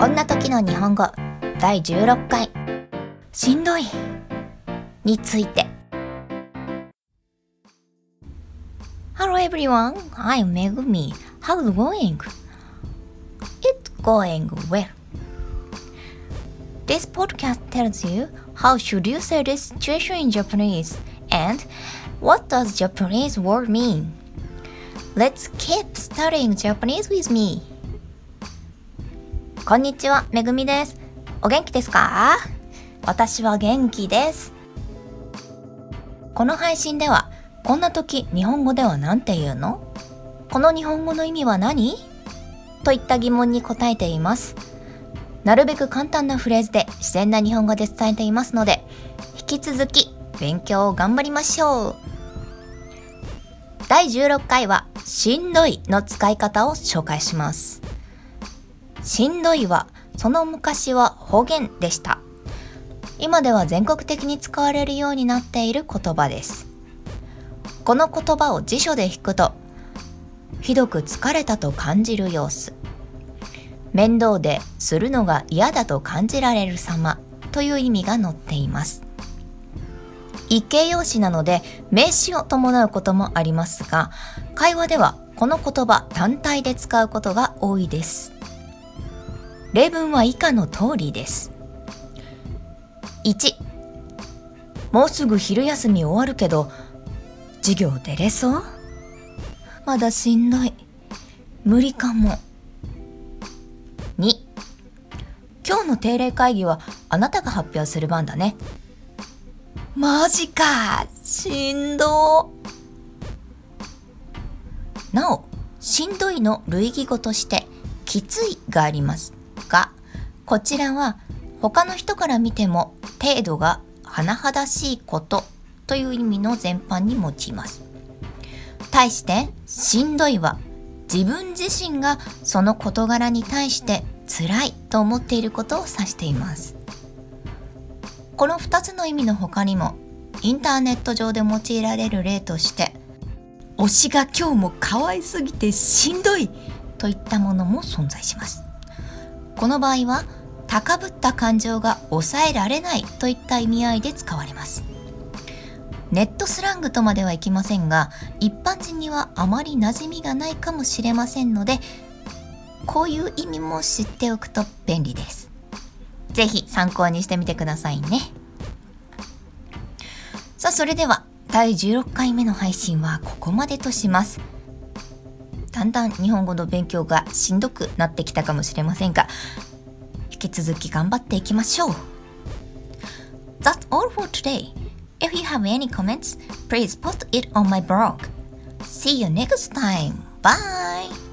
こんな時の日本語第16回しんどいについて Hello everyone, I'm Megumi. How's it going? It's going well. This podcast tells you how should you say this situation in Japanese and what does Japanese word mean. Let's keep studying Japanese with me. こんにちは、めぐみです。お元気ですか？私は元気です。この配信では、こんな時日本語では何て言うの？この日本語の意味は何？といった疑問に答えています。なるべく簡単なフレーズで自然な日本語で伝えていますので、引き続き勉強を頑張りましょう。第16回は、しんどいの使い方を紹介します。しんどいは、その昔は方言でした。今では全国的に使われるようになっている言葉です。この言葉を辞書で引くと、ひどく疲れたと感じる様子。面倒でするのが嫌だと感じられる様という意味が載っています。一形容詞なので名詞を伴うこともありますが、会話ではこの言葉単体で使うことが多いです。例文は以下の通りです。1もうすぐ昼休み終わるけど、授業出れそう？まだしんどい。無理かも。2今日の定例会議はあなたが発表する番だね。マジかしんどなお、しんどいの類義語として、きついがありますが、こちらは他の人から見ても程度が甚だしいことという意味の全般に用います。対して、しんどいは自分自身がその事柄に対して辛いと思っていることを指しています。この2つの意味の他にもインターネット上で用いられる例として推しが今日も可愛すぎてしんどいといったものも存在しますこの場合は高ぶった感情が抑えられないといった意味合いで使われますネットスラングとまではいきませんが一般人にはあまり馴染みがないかもしれませんのでこういう意味も知っておくと便利ですぜひ参考にしてみてくださいね。さあ、それでは第16回目の配信はここまでとします。だんだん日本語の勉強がしんどくなってきたかもしれませんが、引き続き頑張っていきましょう。That's all for today. If you have any comments, please post it on my blog. See you next time. Bye!